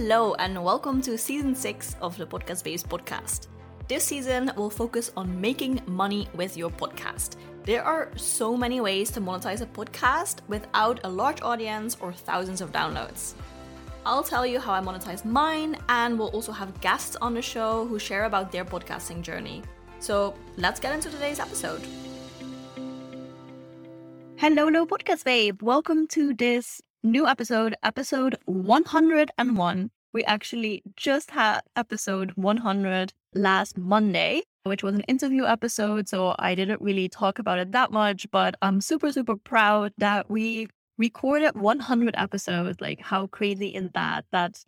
Hello, and welcome to season six of the Podcast Babes podcast. This season will focus on making money with your podcast. There are so many ways to monetize a podcast without a large audience or thousands of downloads. I'll tell you how I monetize mine, and we'll also have guests on the show who share about their podcasting journey. So let's get into today's episode. Hello, hello, podcast babe. Welcome to this new episode, episode 101. We actually just had episode 100 last Monday, which was an interview episode. So I didn't really talk about it that much, but I'm super, super proud that we recorded 100 episodes. Like, how crazy is that? That's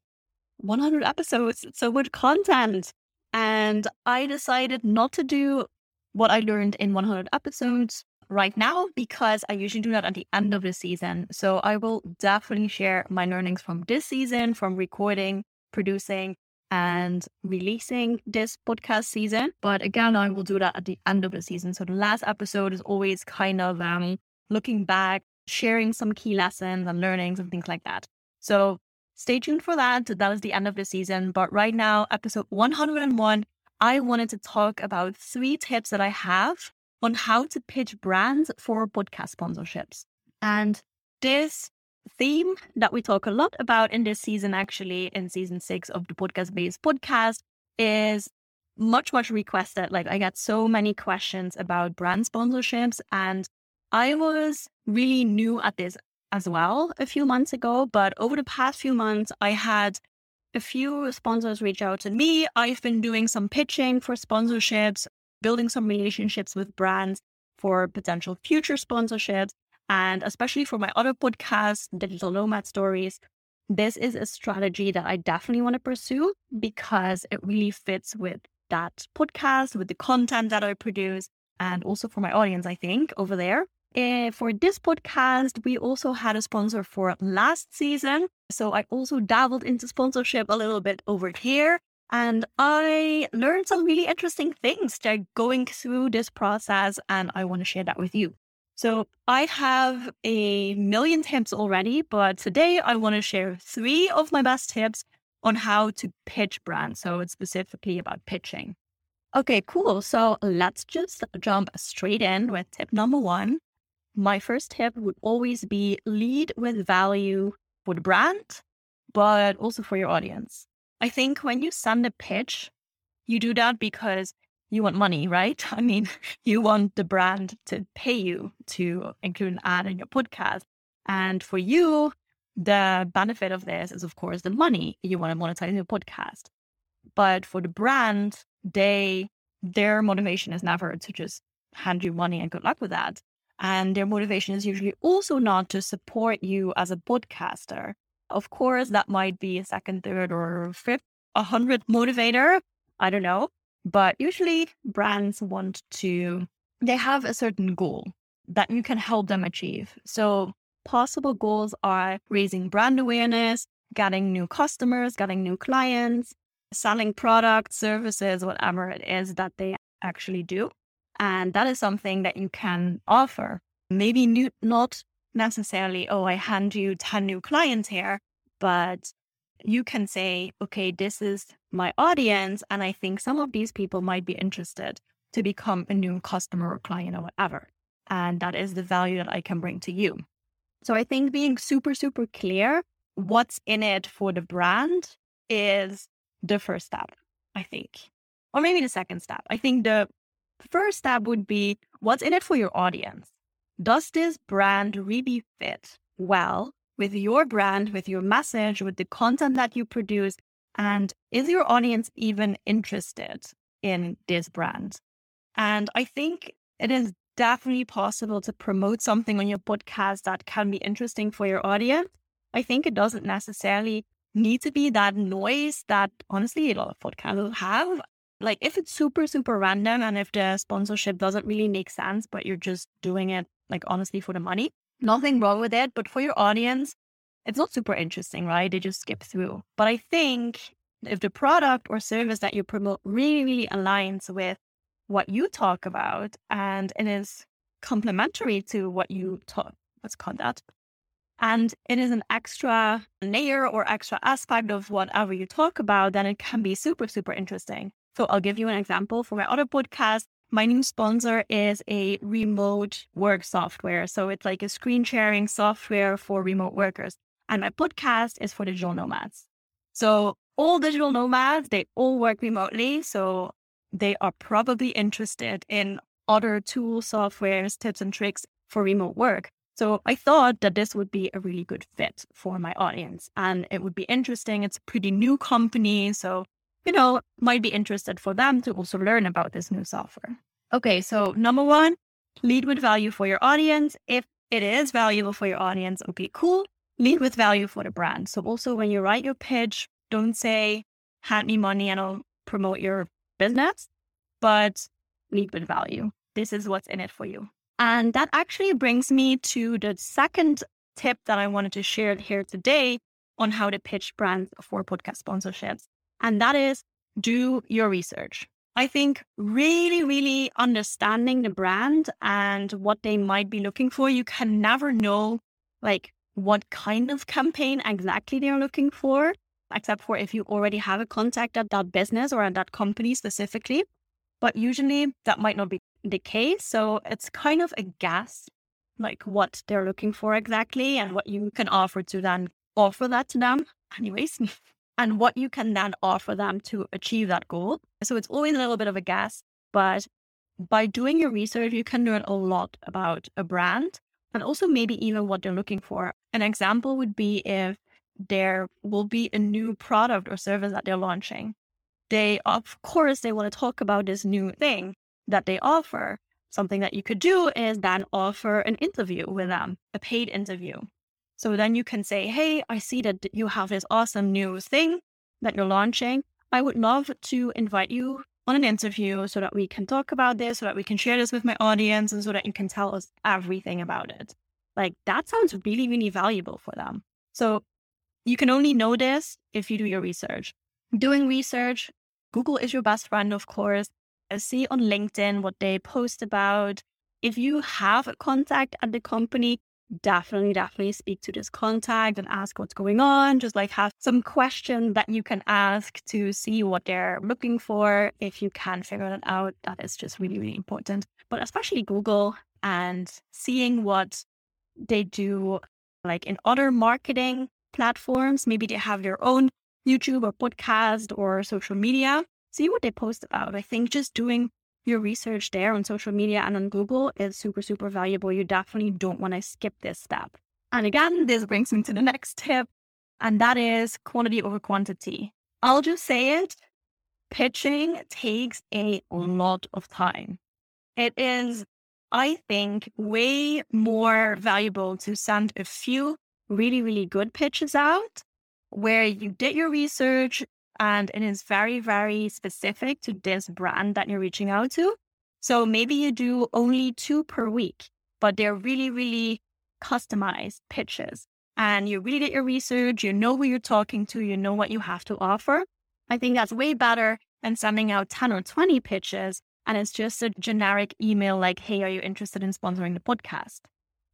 100 episodes, so much content. And I decided not to do what I learned in 100 episodes right now because I usually do that at the end of the season. So I will definitely share my learnings from this season, from recording, producing, and releasing this podcast season. But again, I will do that at the end of the season. So the last episode is always kind of um, looking back, sharing some key lessons and learnings and things like that. So stay tuned for that. That is the end of the season. But right now, episode 101, I wanted to talk about three tips that I have on how to pitch brands for podcast sponsorships. And this theme that we talk a lot about in this season, actually, in season six of the Podcast Babes podcast, is much, much requested. Like, I got so many questions about brand sponsorships, and I was really new at this as well a few months ago. But over the past few months, I had a few sponsors reach out to me. I've been doing some pitching for sponsorships building some relationships with brands for potential future sponsorships. And especially for my other podcast, Digital Nomad Stories, this is a strategy that I definitely want to pursue because it really fits with that podcast, with the content that I produce, and also for my audience, I think, over there. Uh, for this podcast, we also had a sponsor for last season. So I also dabbled into sponsorship a little bit over here. And I learned some really interesting things that going through this process, and I want to share that with you. So I have a million tips already, but today I want to share three of my best tips on how to pitch brands. So it's specifically about pitching. Okay, cool. So let's just jump straight in with tip number one. My first tip would always be lead with value for the brand, but also for your audience. I think when you send a pitch, you do that because you want money, right? I mean, you want the brand to pay you to include an ad in your podcast. And for you, the benefit of this is, of course, the money you want to monetize your podcast. But for the brand, they their motivation is never to just hand you money and good luck with that. And their motivation is usually also not to support you as a podcaster. Of course, that might be a second, third, or fifth, a hundred motivator. I don't know. But usually brands want to, they have a certain goal that you can help them achieve. So possible goals are raising brand awareness, getting new customers, getting new clients, selling products, services, whatever it is that they actually do. And that is something that you can offer. Maybe new, not necessarily, oh, I hand you 10 new clients here, but you can say, okay, this is my audience. And I think some of these people might be interested to become a new customer or client or whatever. And that is the value that I can bring to you. So I think being super, super clear what's in it for the brand is the first step, I think. Or maybe the second step. I think the first step would be what's in it for your audience? Does this brand really fit well with your brand, with your message, with the content that you produce? And is your audience even interested in this brand? And I think it is definitely possible to promote something on your podcast that can be interesting for your audience. I think it doesn't necessarily need to be that noise that honestly a lot of podcasts have. Like if it's super, super random and if the sponsorship doesn't really make sense, but you're just doing it like honestly for the money, nothing wrong with it. But for your audience, it's not super interesting, right? They just skip through. But I think if the product or service that you promote really, really aligns with what you talk about and it is complementary to what you talk, what's called that? and it is an extra layer or extra aspect of whatever you talk about, then it can be super, super interesting. So I'll give you an example for my other podcast. My new sponsor is a remote work software. So it's like a screen sharing software for remote workers. And my podcast is for digital nomads. So all digital nomads, they all work remotely. So they are probably interested in other tools, softwares, tips, and tricks for remote work. So I thought that this would be a really good fit for my audience and it would be interesting. It's a pretty new company. So, you know, might be interested for them to also learn about this new software. Okay. So number one, lead with value for your audience. If it is valuable for your audience, okay, cool. Lead with value for the brand. So also when you write your pitch, don't say, hand me money and I'll promote your business, but lead with value. This is what's in it for you. And that actually brings me to the second tip that I wanted to share here today on how to pitch brands for podcast sponsorships. And that is do your research. I think really, really understanding the brand and what they might be looking for, you can never know like what kind of campaign exactly they're looking for, except for if you already have a contact at that business or at that company specifically. But usually that might not be the case. So it's kind of a guess, like what they're looking for exactly and what you can offer to then offer that to them, anyways, and what you can then offer them to achieve that goal. So it's always a little bit of a guess, but by doing your research, you can learn a lot about a brand and also maybe even what they're looking for. An example would be if there will be a new product or service that they're launching. They, of course, they want to talk about this new thing that they offer. Something that you could do is then offer an interview with them, a paid interview. So then you can say, Hey, I see that you have this awesome new thing that you're launching. I would love to invite you on an interview so that we can talk about this, so that we can share this with my audience, and so that you can tell us everything about it. Like that sounds really, really valuable for them. So you can only know this if you do your research. Doing research, Google is your best friend, of course see on LinkedIn what they post about. If you have a contact at the company, definitely, definitely speak to this contact and ask what's going on. Just like have some questions that you can ask to see what they're looking for. If you can figure that out, that is just really, really important. But especially Google and seeing what they do like in other marketing platforms. Maybe they have their own YouTube or podcast or social media see what they post about. I think just doing your research there on social media and on Google is super, super valuable. You definitely don't want to skip this step. And again, this brings me to the next tip, and that is quality over quantity. I'll just say it pitching takes a lot of time. It is, I think, way more valuable to send a few really, really good pitches out where you did your research, and it is very, very specific to this brand that you're reaching out to. So maybe you do only two per week, but they're really, really customized pitches. And you really did your research, you know who you're talking to, you know what you have to offer. I think that's way better than sending out 10 or 20 pitches and it's just a generic email like, hey, are you interested in sponsoring the podcast?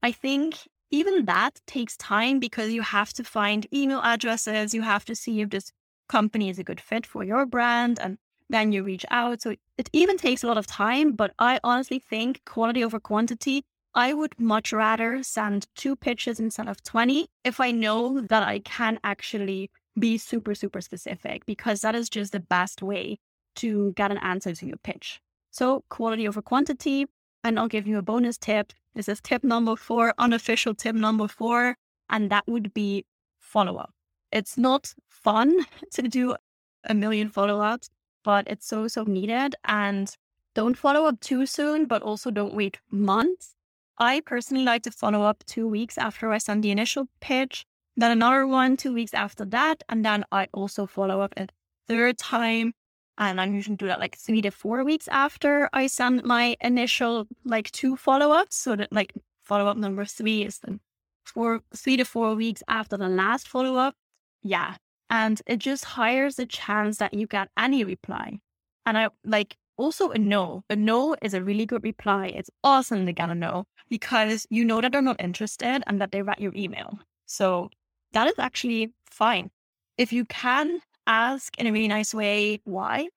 I think even that takes time because you have to find email addresses, you have to see if this company is a good fit for your brand and then you reach out. So it even takes a lot of time, but I honestly think quality over quantity. I would much rather send two pitches instead of 20 if I know that I can actually be super, super specific because that is just the best way to get an answer to your pitch. So quality over quantity. And I'll give you a bonus tip. This is tip number four, unofficial tip number four. And that would be follow up. It's not fun to do a million follow ups, but it's so, so needed. And don't follow up too soon, but also don't wait months. I personally like to follow up two weeks after I send the initial pitch, then another one two weeks after that. And then I also follow up a third time. And I usually do that like three to four weeks after I send my initial like two follow ups. So that like follow up number three is then four, three to four weeks after the last follow up. Yeah. And it just hires the chance that you get any reply. And I like also a no. A no is a really good reply. It's awesome to get a no because you know that they're not interested and that they read your email. So that is actually fine. If you can ask in a really nice way why,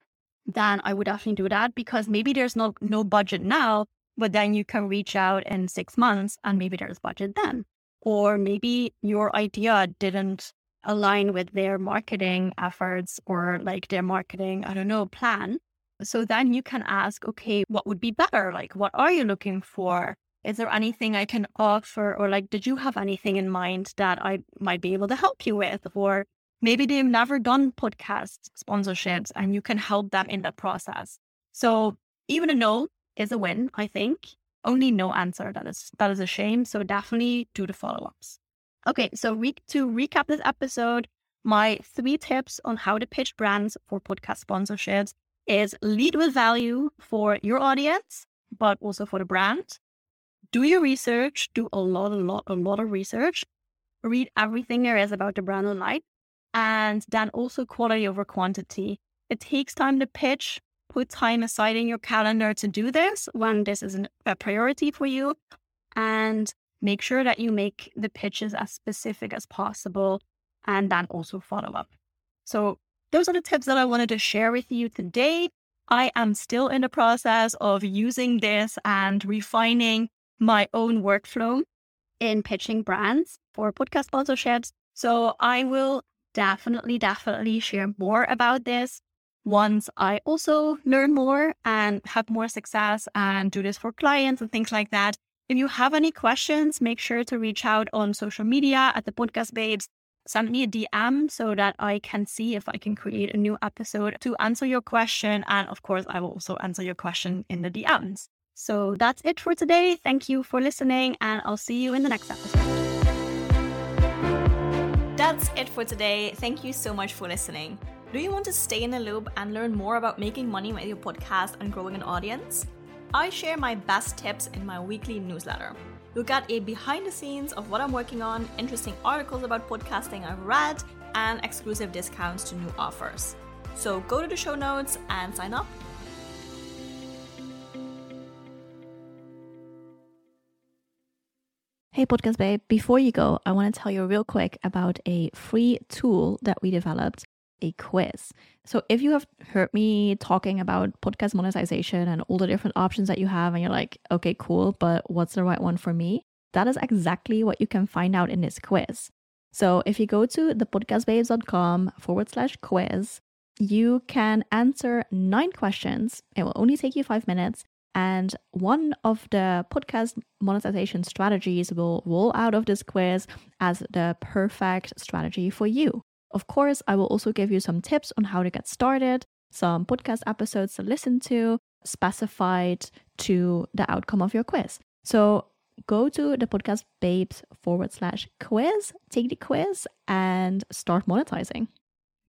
then I would definitely do that because maybe there's no no budget now, but then you can reach out in six months and maybe there's budget then. Or maybe your idea didn't align with their marketing efforts or like their marketing, I don't know, plan. So then you can ask, okay, what would be better? Like, what are you looking for? Is there anything I can offer? Or like, did you have anything in mind that I might be able to help you with? Or maybe they've never done podcast sponsorships and you can help them in that process. So even a no is a win, I think. Only no answer. That is that is a shame. So definitely do the follow-ups. Okay, so re- to recap this episode, my three tips on how to pitch brands for podcast sponsorships is lead with value for your audience, but also for the brand. Do your research, do a lot, a lot, a lot of research. Read everything there is about the brand online and then also quality over quantity. It takes time to pitch. Put time aside in your calendar to do this when this is a priority for you. And make sure that you make the pitches as specific as possible and then also follow up. So, those are the tips that I wanted to share with you today. I am still in the process of using this and refining my own workflow in pitching brands for podcast sponsorships. So I will definitely, definitely share more about this once I also learn more and have more success and do this for clients and things like that. If you have any questions, make sure to reach out on social media at the podcast babes. Send me a DM so that I can see if I can create a new episode to answer your question. And of course, I will also answer your question in the DMs. So that's it for today. Thank you for listening, and I'll see you in the next episode. That's it for today. Thank you so much for listening. Do you want to stay in the loop and learn more about making money with your podcast and growing an audience? I share my best tips in my weekly newsletter. You'll get a behind the scenes of what I'm working on, interesting articles about podcasting I've read, and exclusive discounts to new offers. So go to the show notes and sign up Hey, Podcast Babe, before you go, I want to tell you real quick about a free tool that we developed a quiz. So, if you have heard me talking about podcast monetization and all the different options that you have, and you're like, okay, cool, but what's the right one for me? That is exactly what you can find out in this quiz. So, if you go to thepodcastbabes.com forward slash quiz, you can answer nine questions. It will only take you five minutes. And one of the podcast monetization strategies will roll out of this quiz as the perfect strategy for you. Of course, I will also give you some tips on how to get started, some podcast episodes to listen to, specified to the outcome of your quiz. So go to the podcast babes forward slash quiz, take the quiz, and start monetizing.